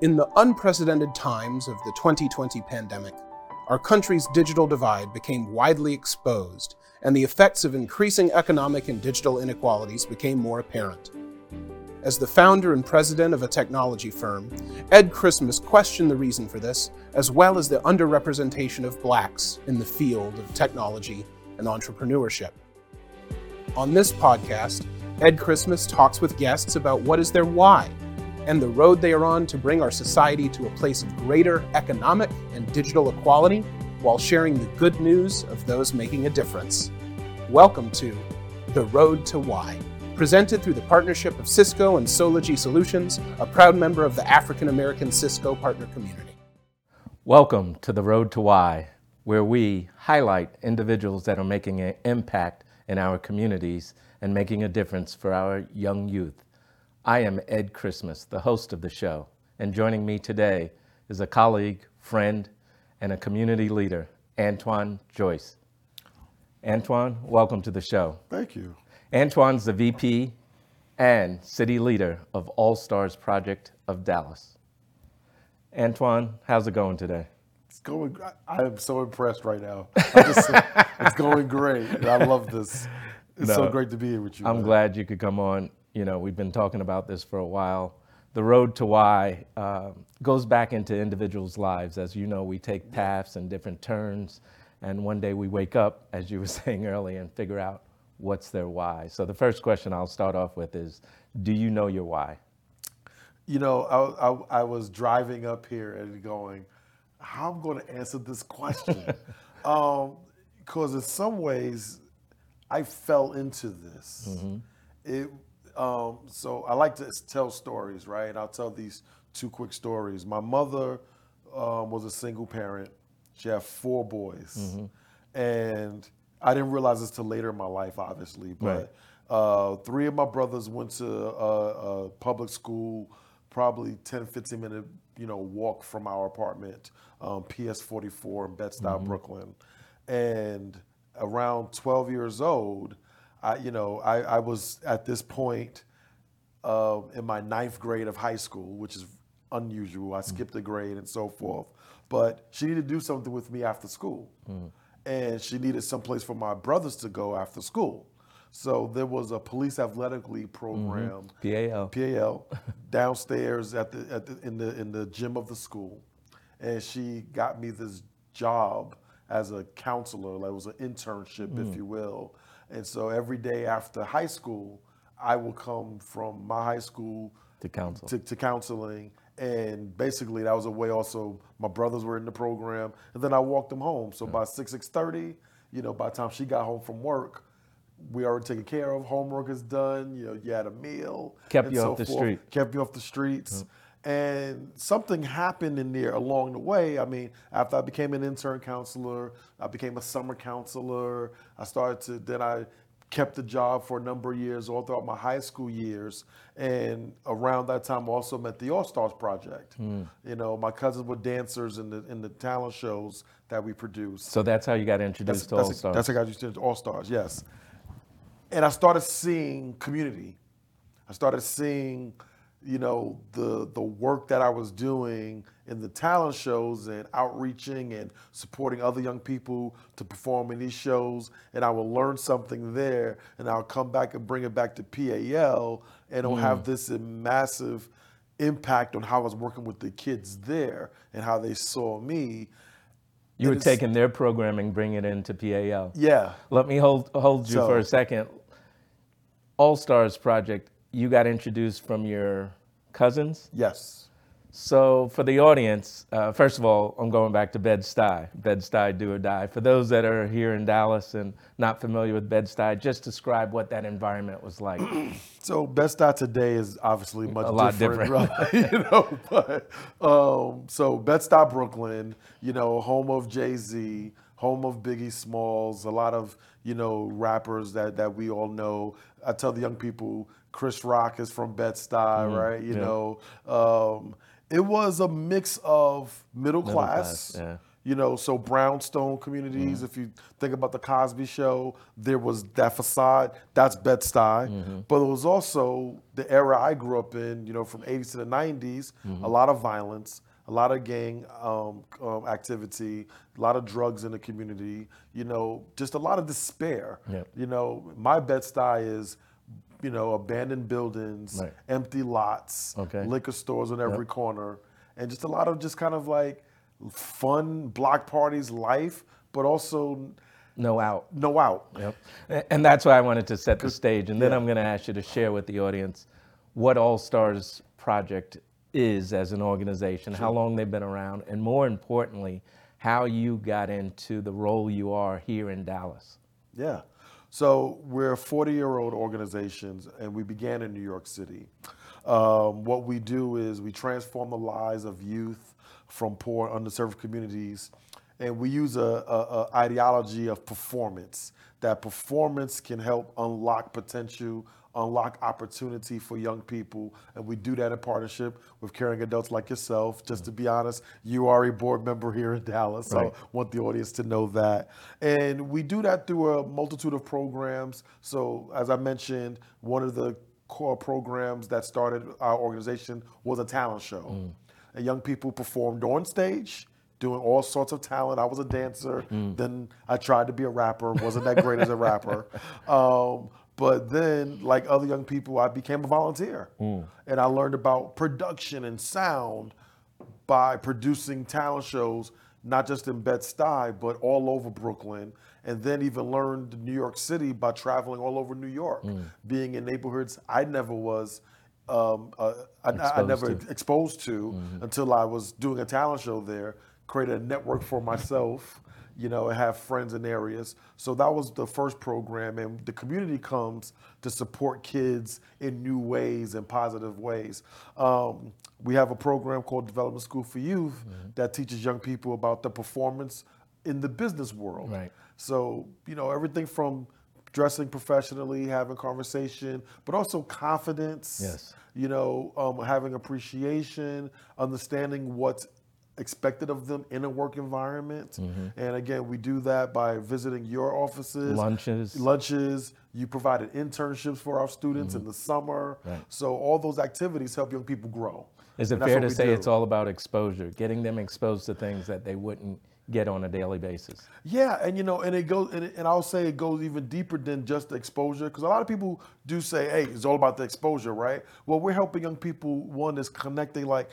In the unprecedented times of the 2020 pandemic, our country's digital divide became widely exposed, and the effects of increasing economic and digital inequalities became more apparent. As the founder and president of a technology firm, Ed Christmas questioned the reason for this, as well as the underrepresentation of blacks in the field of technology and entrepreneurship. On this podcast, Ed Christmas talks with guests about what is their why and the road they are on to bring our society to a place of greater economic and digital equality while sharing the good news of those making a difference. Welcome to The Road to Why, presented through the partnership of Cisco and Sology Solutions, a proud member of the African American Cisco partner community. Welcome to The Road to Why, where we highlight individuals that are making an impact in our communities and making a difference for our young youth. I am Ed Christmas, the host of the show, and joining me today is a colleague, friend, and a community leader, Antoine Joyce. Antoine, welcome to the show. Thank you. Antoine's the VP and city leader of All Stars Project of Dallas. Antoine, how's it going today? It's going. I am so impressed right now. Just, it's going great. I love this. It's no, so great to be here with you. I'm man. glad you could come on you know, we've been talking about this for a while. The road to why uh, goes back into individuals' lives. As you know, we take paths and different turns, and one day we wake up, as you were saying earlier, and figure out what's their why. So the first question I'll start off with is, do you know your why? You know, I, I, I was driving up here and going, how am I going to answer this question? Because um, in some ways, I fell into this. Mm-hmm. It um, so I like to tell stories, right? I'll tell these two quick stories. My mother um, was a single parent. She had four boys, mm-hmm. and I didn't realize this till later in my life, obviously. But right. uh, three of my brothers went to a, a, public school, probably 10, 15 minute, you know, walk from our apartment, um, PS 44 in Bed-Stuy, mm-hmm. Brooklyn. And around 12 years old, I, you know, I, I was at this point uh, in my ninth grade of high school, which is unusual. I skipped a grade and so forth. But she needed to do something with me after school. Mm. And she needed someplace for my brothers to go after school. So there was a police athletic league program, mm-hmm. PAL, PAL, downstairs at the, at the in the in the gym of the school, and she got me this job as a counselor. Like it was an internship, mm. if you will, and so every day after high school, I will come from my high school to counsel to, to, counseling, and basically that was a way. Also, my brothers were in the program, and then I walked them home. So yeah. by six six thirty, you know, by the time she got home from work, we already taken care of. Homework is done. You know, you had a meal. Kept you so off the forth, street. Kept you off the streets. Hmm. And something happened in there along the way. I mean, after I became an intern counselor, I became a summer counselor. I started to, then I kept the job for a number of years all throughout my high school years. And around that time, I also met the All Stars Project. Mm. You know, my cousins were dancers in the in the talent shows that we produced. So that's how you got introduced that's, to All Stars. That's how I got introduced to All Stars. Yes. And I started seeing community. I started seeing you know the the work that I was doing in the talent shows and outreaching and supporting other young people to perform in these shows and I will learn something there and I'll come back and bring it back to PAL and it'll mm. have this massive impact on how I was working with the kids there and how they saw me. You and were taking their programming, bringing it into PAL. Yeah. Let me hold hold you so, for a second. All Stars Project you got introduced from your cousins? Yes. So for the audience, uh, first of all, I'm going back to Bed-Stuy. Bed-Stuy, do or die. For those that are here in Dallas and not familiar with Bed-Stuy, just describe what that environment was like. so Bed-Stuy today is obviously much a lot different, right? you know. But, um, so Bed-Stuy, Brooklyn, you know, home of Jay Z, home of Biggie Smalls, a lot of you know rappers that that we all know. I tell the young people Chris Rock is from Bed-Stuy, mm-hmm. right? You yeah. know, um, it was a mix of middle, middle class, class yeah. You know, so brownstone communities. If you think about the Cosby Show, there was that facade. That's Bed Stuy, but it was also the era I grew up in. You know, from 80s to the 90s, a lot of violence, a lot of gang um, um, activity, a lot of drugs in the community. You know, just a lot of despair. Yep. You know, my Bed Stuy is, you know, abandoned buildings, Right. empty lots, Okay. liquor stores on every corner, and just a lot of just kind of like fun block parties life, but also No out. no out. Yep. And that's why I wanted to set the stage. And then yeah. I'm going to ask you to share with the audience what All Stars Project is as an organization, how long they've been around, and more importantly, how you got into the role you are here in Dallas. Yeah. So we're 40 year old organizations and we began in New York City. Um, what we do is we transform the lives of youth from poor, underserved communities, and we use a, a, a ideology of performance. That performance can help unlock potential, unlock opportunity for young people, and we do that in partnership with caring adults like yourself. Just to be honest, you are a board member here in Dallas, so Right. want the audience to know that. And we do that through a multitude of programs. So, as I mentioned, one of the core programs that started our organization was a talent show. And young people performed on stage, doing all sorts of talent. I was a dancer. Then I tried to be a rapper. wasn't that great as a rapper. Um, but then, like other young people, I became a volunteer, and I learned about production and sound by producing talent shows, not just in Bed-Stuy, but all over Brooklyn, and then even learned New York City by traveling all over New York, being in neighborhoods I never was, um, uh, I, I never to. exposed to until I was doing a talent show there, created a network for myself, you know, and have friends in areas. So that was the first program, and the community comes to support kids in new ways and positive ways. Um, we have a program called Development School for Youth that teaches young people about the performance in the business world. Right. So, you know, everything from dressing professionally, having conversation, but also confidence. Yes. You know, um, having appreciation, understanding what's expected of them in a work environment. Mm-hmm. And again, we do that by visiting your offices, Lunches. lunches. You provided internships for our students in the summer. Mm-hmm. Right. So all those activities help young people grow. Is it fair to say do. it's all about exposure, getting them exposed to things that they wouldn't get on a daily basis? Yeah, and you know, and it goes, and, it- and I'll say it goes even deeper than just the exposure, because a lot of people do say, "Hey, it's all about the exposure, right?" Well, we're helping young people. One is connecting, like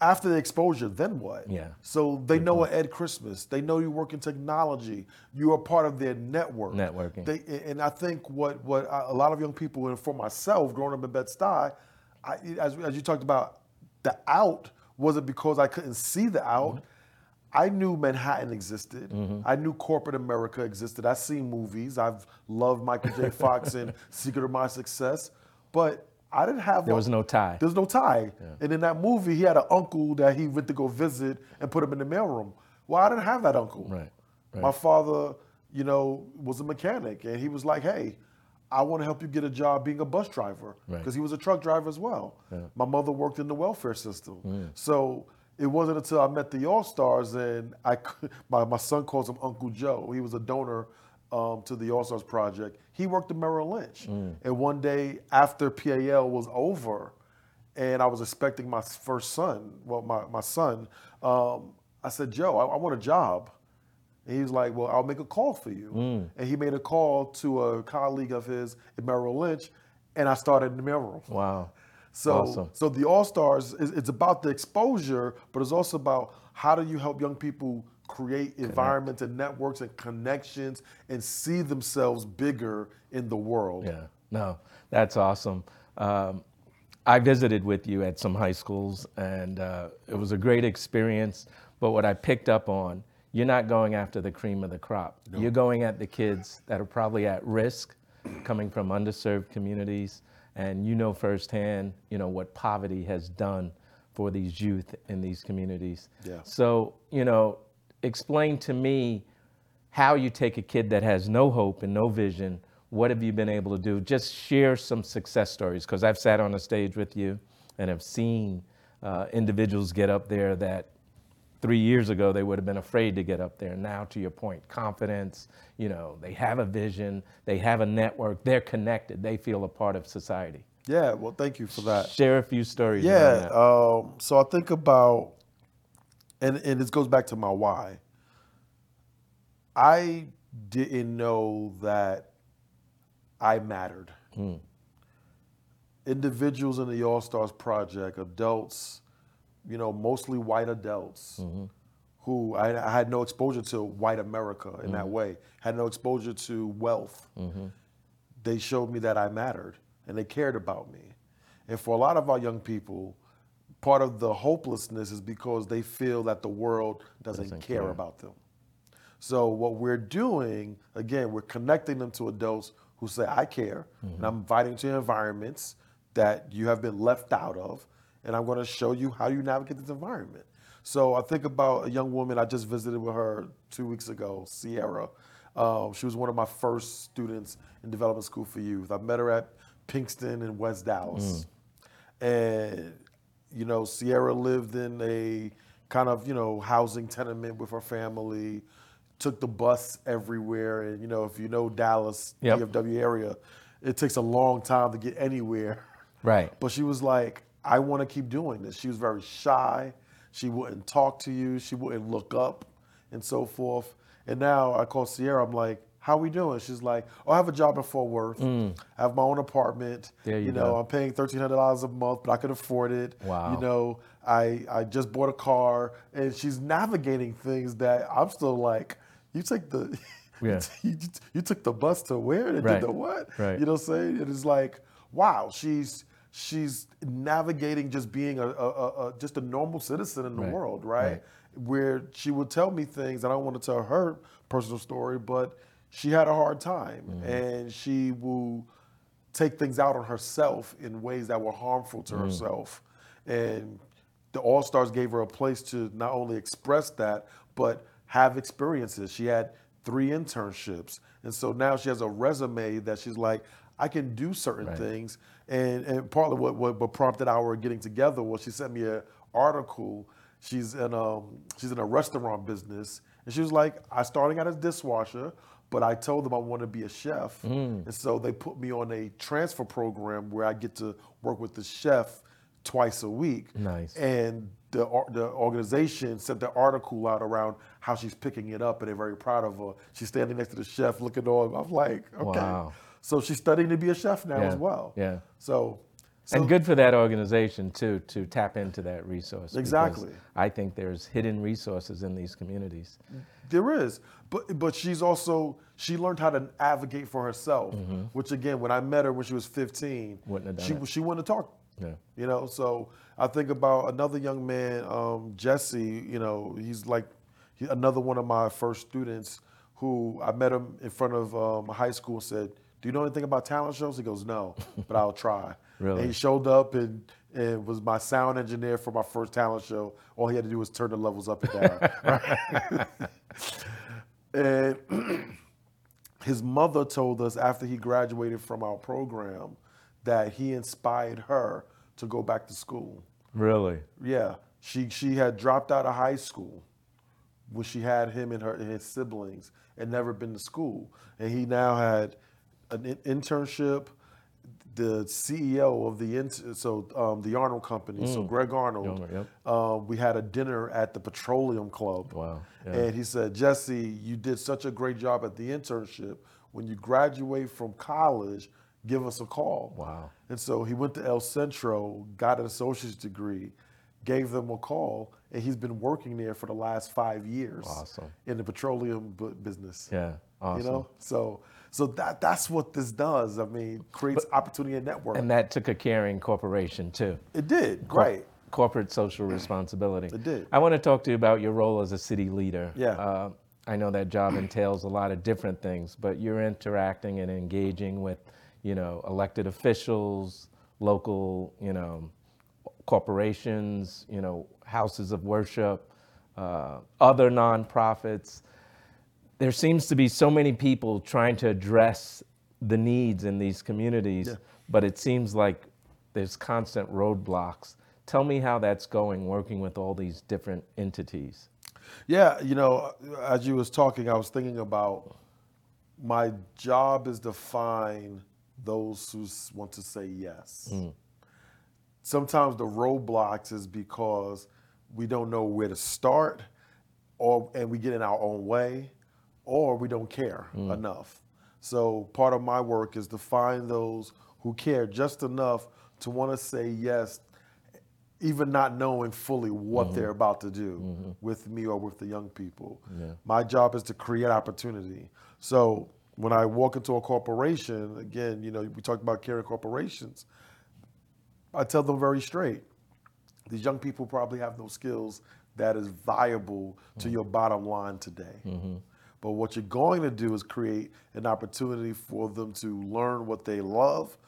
after the exposure, then what? Yeah. So they know Ed Christmas. They know you work in technology. You are part of their network. Networking. They, and I think what what a lot of young people, and for myself, growing up in Bed Stuy, as as you talked about, the out wasn't because I couldn't see the out. Mm-hmm. I knew Manhattan existed. Mm-hmm. I knew corporate America existed. I've seen movies. I've loved Michael J. Fox and Secret of My Success, but I didn't have. There a- was no tie. There was no tie. And in that movie, he had an uncle that he went to go visit and put him in the mailroom. Well, I didn't have that uncle. Right, right. My father, you know, was a mechanic, and he was like, "Hey, I want to help you get a job being a bus driver," Right. because he was a truck driver as well. My mother worked in the welfare system, Mm. so it wasn't until I met the All Stars and I, my my son calls him Uncle Joe. He was a donor um, to the All Stars project. He worked at Merrill Lynch, Mm. and one day after PAL was over, and I was expecting my first son, well, my my son. Um, I said, Joe, I, I want a job. And he was like, Well, I'll make a call for you. Mm. And he made a call to a colleague of his at Merrill Lynch, and I started in mailroom. Wow. So, Awesome. so the All Stars, it's about the exposure, but it's also about how do you help young people create environments and networks and connections and see themselves bigger in the world. Yeah, no, that's awesome. Um, I visited with you at some high schools, and uh, it was a great experience. But what I picked up on, you're not going after the cream of the crop. You're going at the kids that are probably at risk, coming from underserved communities, and you know firsthand, you know what poverty has done for these youth in these communities. Yeah. So, you know, explain to me how you take a kid that has no hope and no vision. What have you been able to do? Just share some success stories because I've sat on a stage with you and have seen uh, individuals get up there that three years ago they would have been afraid to get up there. Now, to your point, confidence. You know, they have a vision, they have a network, they're connected, they feel a part of society. Yeah, well, thank you for that. Share a few stories. Yeah, um, so I think about, and and this goes back to my why. I didn't know that I mattered. Hmm. Individuals in the All Stars Project, adults, you know, mostly white adults, mm-hmm. who I, I had no exposure to white America in that mm-hmm. way, had no exposure to wealth. Mm-hmm. They showed me that I mattered and they cared about me. And for a lot of our young people, part of the hopelessness is because they feel that the world doesn't, Doesn't care care. about them. So what we're doing, again, we're connecting them to adults who say, I care, and I'm inviting to environments that you have been left out of, and I'm gonna show you how you navigate this environment. So I think about a young woman, I just visited with her two weeks ago, Sierra. Um, she was one of my first students in Development School for Youth. I met her at Pinkston in West Dallas. And, you know, Sierra lived in a kind of, you know, housing tenement with her family, took the bus everywhere. And, you know, if you know Dallas, Yep. DFW area, it takes a long time to get anywhere. Right. But she was like, I want to keep doing this. She was very shy. She wouldn't talk to you. She wouldn't look up and so forth. And now I call Sierra. I'm like, how we doing? She's like, oh, I have a job in Fort Worth. I have my own apartment. Mm. There you you know, go. I'm paying $1,300 a month, but I could afford it. Wow. You know, I, I just bought a car. And she's navigating things that I'm still like, you take the... Yeah. you, you took the bus to where and Right. did the what? Right. You know what I'm saying? It is like, wow, she's she's navigating just being a, a, a, a just a normal citizen in the Right. world, right? Right. Where she would tell me things, and I don't want to tell her personal story, but she had a hard time, Mm-hmm. and she will take things out on herself in ways that were harmful to Mm. herself, and the All Stars gave her a place to not only express that, but have experiences. She had three internships. And so now she has a resume that she's like, I can do certain Right. things. And, and partly what, what, what prompted our getting together was she sent me an article. She's in, um, she's in a restaurant business. And she was like, I starting out as dishwasher, but I told them I want to be a chef. Mm. And so they put me on a transfer program where I get to work with the chef twice a week. Nice. And the the organization sent the article out around how she's picking it up, and they're very proud of her. She's standing next to the chef, looking on. I'm like, okay. Wow. So she's studying to be a chef now Yeah, as well. yeah. So, so and good for that organization too to tap into that resource. Exactly. I think there's hidden resources in these communities. There is, but but she's also she learned how to advocate for herself. Which again, when I met her when she was 15, Mm-hmm. Wouldn't have she it. she wanted to talk. Yeah. You know, so I think about another young man, um, Jesse. You know, he's like he, another one of my first students who I met him in front of um, high school. and Said, "Do you know anything about talent shows?" He goes, "No, but I'll try." Really? And he showed up and and was my sound engineer for my first talent show. All he had to do was turn the levels up and down. and his mother told us after he graduated from our program that he inspired her to go back to school. Really? Yeah, she she had dropped out of high school when she had him and her and his siblings and never been to school, and he now had an in- internship. The CEO of the so um, the Arnold Company, so Greg Arnold. Yep. um, we had a dinner at the Petroleum Club. Wow, yeah. And he said, Jesse, you did such a great job at the internship. When you graduate from college, give us a call. Wow. And so he went to El Centro, got an associate's degree, gave them a call, and he's been working there for the last five years. Awesome. In the petroleum bu- business. Yeah. Awesome. You know, so so that that's what this does. I mean, creates opportunity and network. And that took a caring corporation too. it did great. Corporate social responsibility. It did. I want to talk to you about your role as a city leader. Yeah. Uh, I know that job entails a lot of different things, but you're interacting and engaging with, you know, elected officials, local, you know, corporations, you know, houses of worship, uh, other nonprofits. There seems to be so many people trying to address the needs in these communities, but it seems like there's constant roadblocks Tell me how that's going, working with all these different entities. Yeah, you know, as you was talking, I was thinking about my job is to find those who want to say yes. Mm. Sometimes the roadblocks is because we don't know where to start, or and we get in our own way, or we don't care mm. enough. So part of my work is to find those who care just enough to want to say yes, even not knowing fully what mm-hmm. they're about to do mm-hmm. with me or with the young people. Yeah. My job is to create opportunity. So when I walk into a corporation, again, you know, we talked about caring corporations. I tell them very straight, these young people probably have no skills that is viable to mm-hmm. your bottom line today. But what you're going to do is create an opportunity for them to learn what they love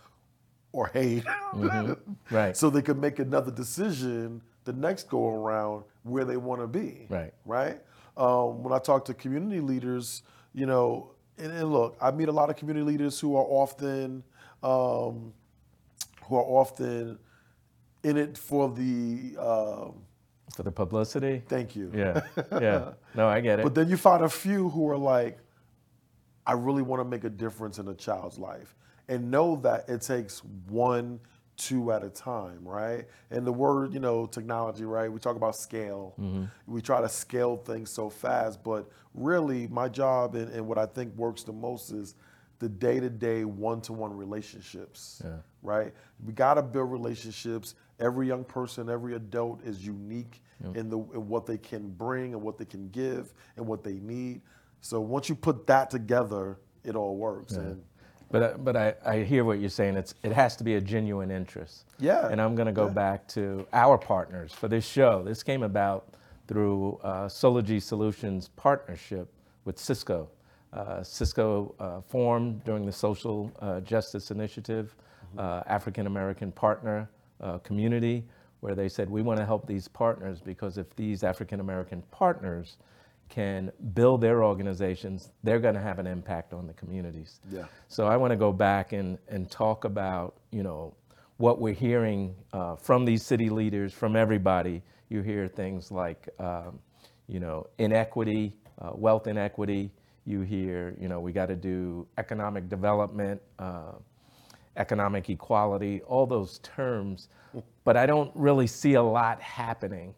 or hate. Mm-hmm. Right. so they can make another decision the next go around where they want to be. Right. Right. Um, when I talk to community leaders, you know, and, and, look, I meet a lot of community leaders who are often um, who are often in it for the um, for the publicity. Thank you. Yeah, yeah. No, I get it. But then you find a few who are like, I really want to make a difference in a child's life, and know that it takes one two at a time, right? And the word, you know, technology, right? We talk about scale. Mm-hmm. We try to scale things so fast, but really, my job and, and what I think works the most is the day-to-day one-to-one relationships yeah. right we got to build relationships every young person every adult is unique yep. in the in what they can bring and what they can give and what they need so once you put that together it all works yeah. and but but I, I hear what you're saying. It's it has to be a genuine interest. Yeah. And I'm going to go yeah. back to our partners for this show. This came about through uh, Sology Solutions partnership with Cisco. Uh, Cisco uh, formed during the Social uh, Justice Initiative, mm-hmm. Uh, African American partner uh, community, where they said we want to help these partners because if these African American partners can build their organizations, they're going to have an impact on the communities. Yeah. So I want to go back and, and talk about, you know, what we're hearing uh, from these city leaders, from everybody. You hear things like, um, you know, inequity, uh, wealth inequity. You hear, you know, we got to do economic development, uh, economic equality, all those terms. But I don't really see a lot happening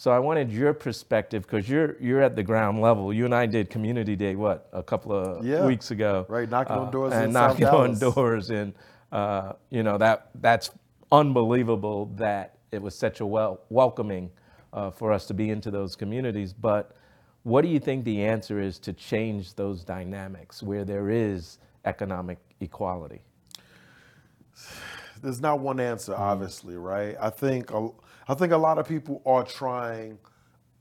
so I wanted your perspective because you're you're at the ground level. You and I did Community Day what a couple of yeah. weeks ago, right? Knocking uh, on doors and knocking on doors, and uh, you know that that's unbelievable that it was such a well welcoming uh, for us to be into those communities. But what do you think the answer is to change those dynamics where there is economic equality? There's not one answer, mm-hmm. obviously, right? I think. A, I think a lot of people are trying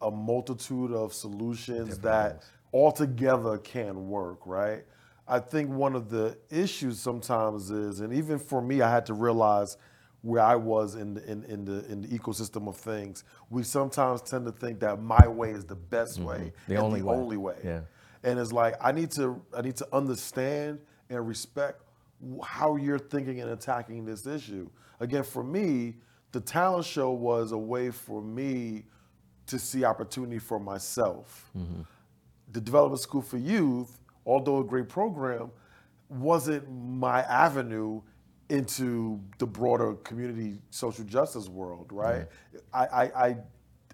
a multitude of solutions Different that things. altogether can work, right? I think one of the issues sometimes is, and even for me, I had to realize where I was in the, in, in the in the ecosystem of things. We sometimes tend to think that my way is the best mm-hmm. way, the only the way. only way. Yeah. And it's like I need to I need to understand and respect how you're thinking and attacking this issue. Again, for me, the talent show was a way for me to see opportunity for myself. Mm-hmm. The Development School for Youth, although a great program, wasn't my avenue into the broader community social justice world, right? I, I, I,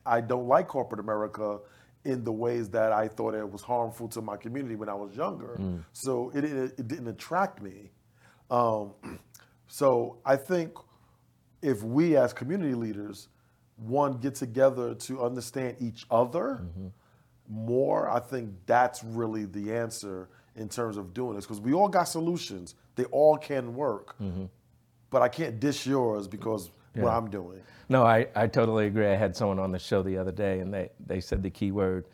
I don't like corporate America in the ways that I thought it was harmful to my community when I was younger. Mm. So it, it, it, didn't attract me. Um, so I think if we as community leaders, one, get together to understand each other mm-hmm. more, I think that's really the answer in terms of doing this. Because we all got solutions, they all can work. Mm-hmm. But I can't dish yours because yeah. what I'm doing. No, I, I totally agree. I had someone on the show the other day and they, they said the key word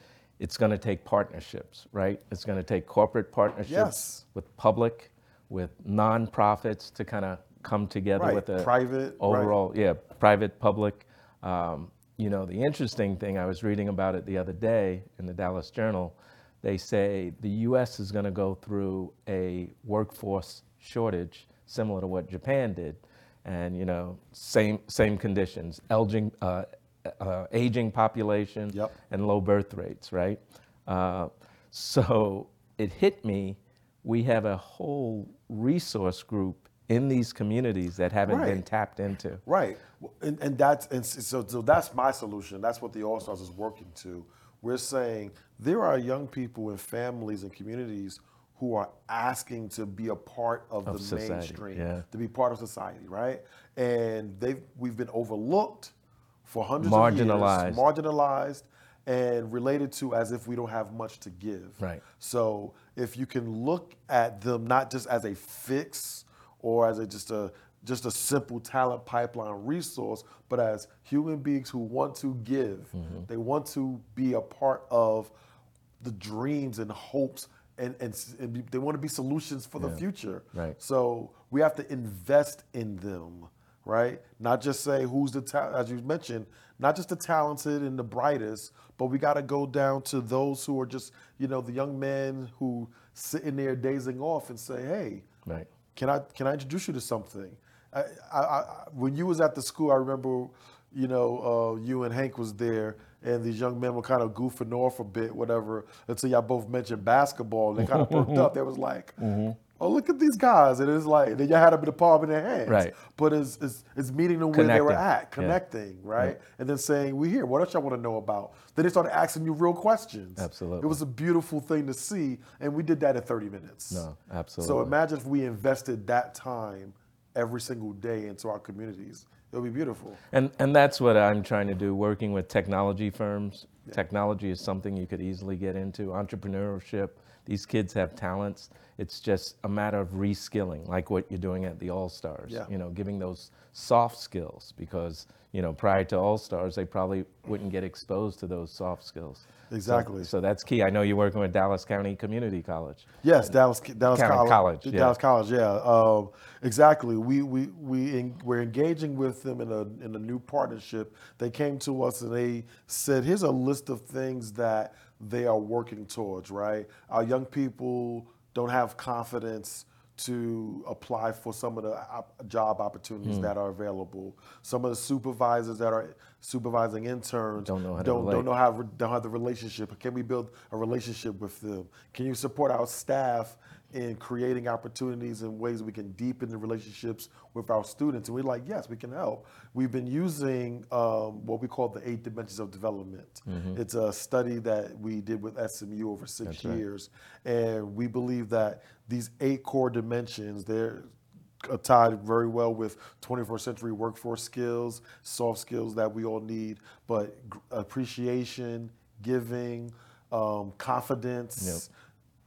it's going to take partnerships, right? It's going to take corporate partnerships yes. with public, with nonprofits to kind of come together right. with a private overall, right. yeah, private public. Um, you know, the interesting thing I was reading about it the other day in the Dallas Journal. They say the U.S. is going to go through a workforce shortage similar to what Japan did, and you know, same same conditions, aging, uh, uh, aging population, Yep. and low birth rates, right? Uh, so it hit me. We have a whole resource group in these communities that haven't been tapped into. Right, and, and that's and so, so that's my solution. That's what the All Stars is working to. We're saying there are young people and families and communities who are asking to be a part of, Of the society, mainstream, yeah. to be part of society, right? And they've we've been overlooked for hundreds Marginalized. of years, marginalized, and related to as if we don't have much to give. Right. So if you can look at them not just as a fix or as a just a just a simple talent pipeline resource, but as human beings who want to give, Mm-hmm. they want to be a part of the dreams and hopes, and, and, and they want to be solutions for the future. Right. So we have to invest in them, right? Not just say who's the ta- as you mentioned, not just the talented and the brightest, but we got to go down to those who are just you know the young men who sitting there dazing off and say, hey, Right. can I can I introduce you to something? I, I, I, when you was at the school, I remember, you know, uh, you and Hank was there, and these young men were kind of goofing off a bit, whatever, until y'all both mentioned basketball. And they kind of perked up. They was like, "Oh, look at these guys!" And it's like, they had them in the palm in their hands. Right. But it's, it's, it's meeting them where they were Connecting. at, Yeah. connecting, right? And then saying, "We here. What else y'all want to know about?" Then they started asking you real questions. Absolutely. It was a beautiful thing to see, and we did that in 30 minutes. No, absolutely. So imagine if we invested that time every single day into our communities. It would be beautiful. And, and that's what I'm trying to do, working with technology firms. Technology is something you could easily get into, entrepreneurship. These kids have talents. It's just a matter of reskilling, like what you're doing at the All Stars. Yeah. You know, giving those soft skills because, you know, prior to All Stars, they probably wouldn't get exposed to those soft skills. Exactly. So, that's key. I know you're working with Dallas County Community College. Yes, Dallas, Dallas County College. College, yeah. Dallas College, yeah. Um, exactly. We we we en- we're engaging with them in a in a new partnership. They came to us and they said, "Here's a list of things that they are working towards." Right, our young people don't have confidence to apply for some of the op- job opportunities Hmm. that are available. Some of the supervisors that are supervising interns Don't know how to don't, don't know how don't have the relationship. Can we build a relationship with them? Can you support our staff in creating opportunities and ways we can deepen the relationships with our students? And we're like, yes, we can help. We've been using um, what we call the eight dimensions of development. It's a study that we did with SMU over six That's right. years, and we believe that these eight core dimensions, they're tied very well with 21st century workforce skills, soft skills that we all need, but appreciation, giving, um, confidence,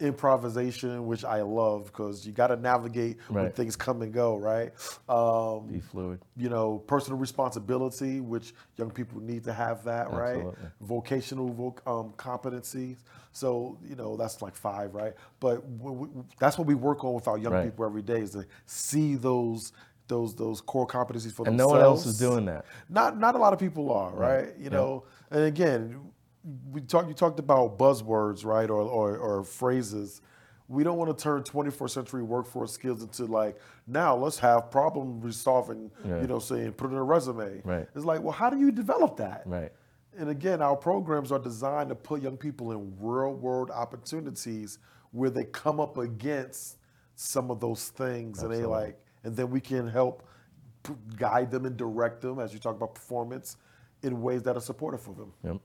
improvisation, which I love because you got to navigate when things come and go, right? Um, Be fluid. you know, personal responsibility, which young people need to have that, right? Absolutely. Vocational voc um, competencies. So, you know, that's like five, right? But we, we, that's what we work on with our young Right. people every day is to see those those those core competencies for And no one else is doing that. Not not a lot of people are, right? You know, and again, we talked. You talked about buzzwords, right, or, or or phrases. We don't want to turn 21st century workforce skills into like now let's have problem solving. Yeah. You know, saying put it in a resume. Right. It's like, well, how do you develop that? Right. And again, our programs are designed to put young people in real world opportunities where they come up against some of those things and they like, and then we can help guide them and direct them as you talk about performance in ways that are supportive for them. Yep.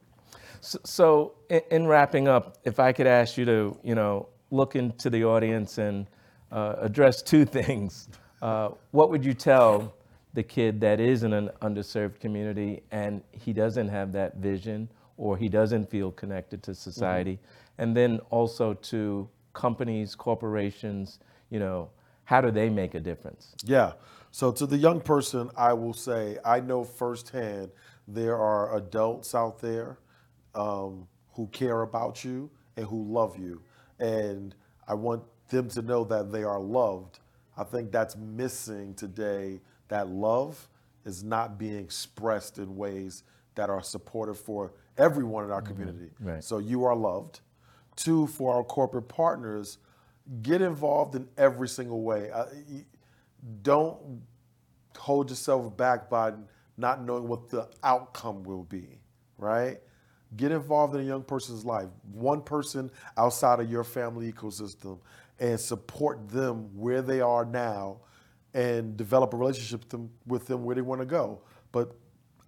So, so in, in wrapping up, if I could ask you to, you know, look into the audience and uh, address two things, uh, what would you tell the kid that is in an underserved community and he doesn't have that vision or he doesn't feel connected to society, and then also to companies, corporations, you know, how do they make a difference? Yeah. So to the young person, I will say I know firsthand there are adults out there um, who care about you and who love you, and I want them to know that they are loved. I think that's missing today. That love is not being expressed in ways that are supportive for everyone in our community. Right. So you are loved. Two, for our corporate partners, get involved in every single way. Uh, don't hold yourself back by not knowing what the outcome will be, right? Get involved in a young person's life, one person outside of your family ecosystem, and support them where they are now and develop a relationship with them, with them where they want to go. But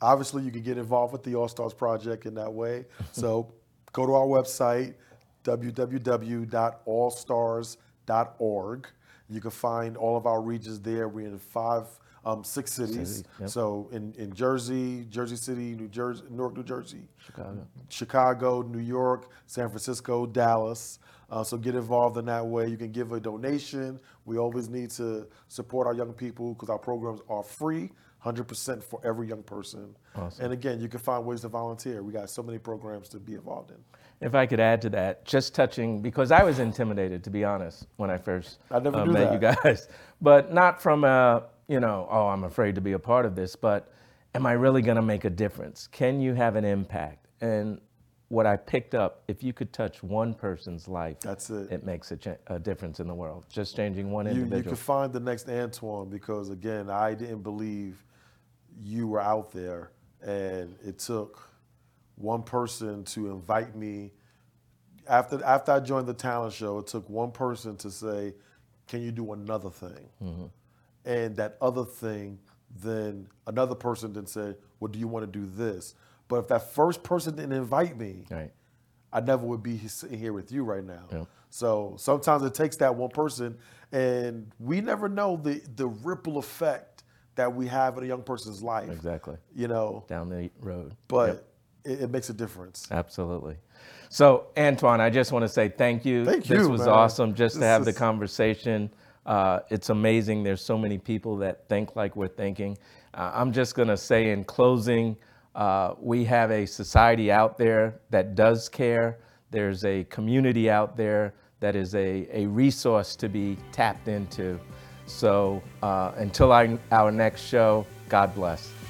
obviously, you can get involved with the All Stars Project in that way. so go to our website, www.allstars.org. You can find all of our regions there. We're in five, um, six cities. City, yep. So in, in Jersey, Jersey City, New Jersey, Newark, New Jersey, Chicago. Chicago, New York, San Francisco, Dallas. Uh, so get involved in that way. You can give a donation. We always need to support our young people because our programs are free, 100% for every young person. Awesome. And again, you can find ways to volunteer. We got so many programs to be involved in. If I could add to that, just touching because I was intimidated, to be honest, when I first I never uh, met you guys, but not from a you know, oh, I'm afraid to be a part of this, but am I really going to make a difference? Can you have an impact? And what I picked up, if you could touch one person's life, That's it. it makes a, cha- a difference in the world. Just changing one You, you individual. can find the next Antoine because again, I didn't believe you were out there, and it took one person to invite me. After after I joined the talent show, it took one person to say, "Can you do another thing?" Mm-hmm. And that other thing, then another person then said, "Well, do you want to do this?" But if that first person didn't invite me, right. I never would be sitting here with you right now. So sometimes it takes that one person, and we never know the the ripple effect that we have in a young person's life. Exactly. You know, Down the road. but Yep. it, it makes a difference. Absolutely. So, Antoine, I just want to say thank you. Thank This you, This was man. awesome just to This have the conversation. Uh, it's amazing. There's so many people that think like we're thinking. Uh, I'm just going to say in closing, uh, we have a society out there that does care. There's a community out there that is a, a resource to be tapped into. So, uh, until our, our next show, God bless.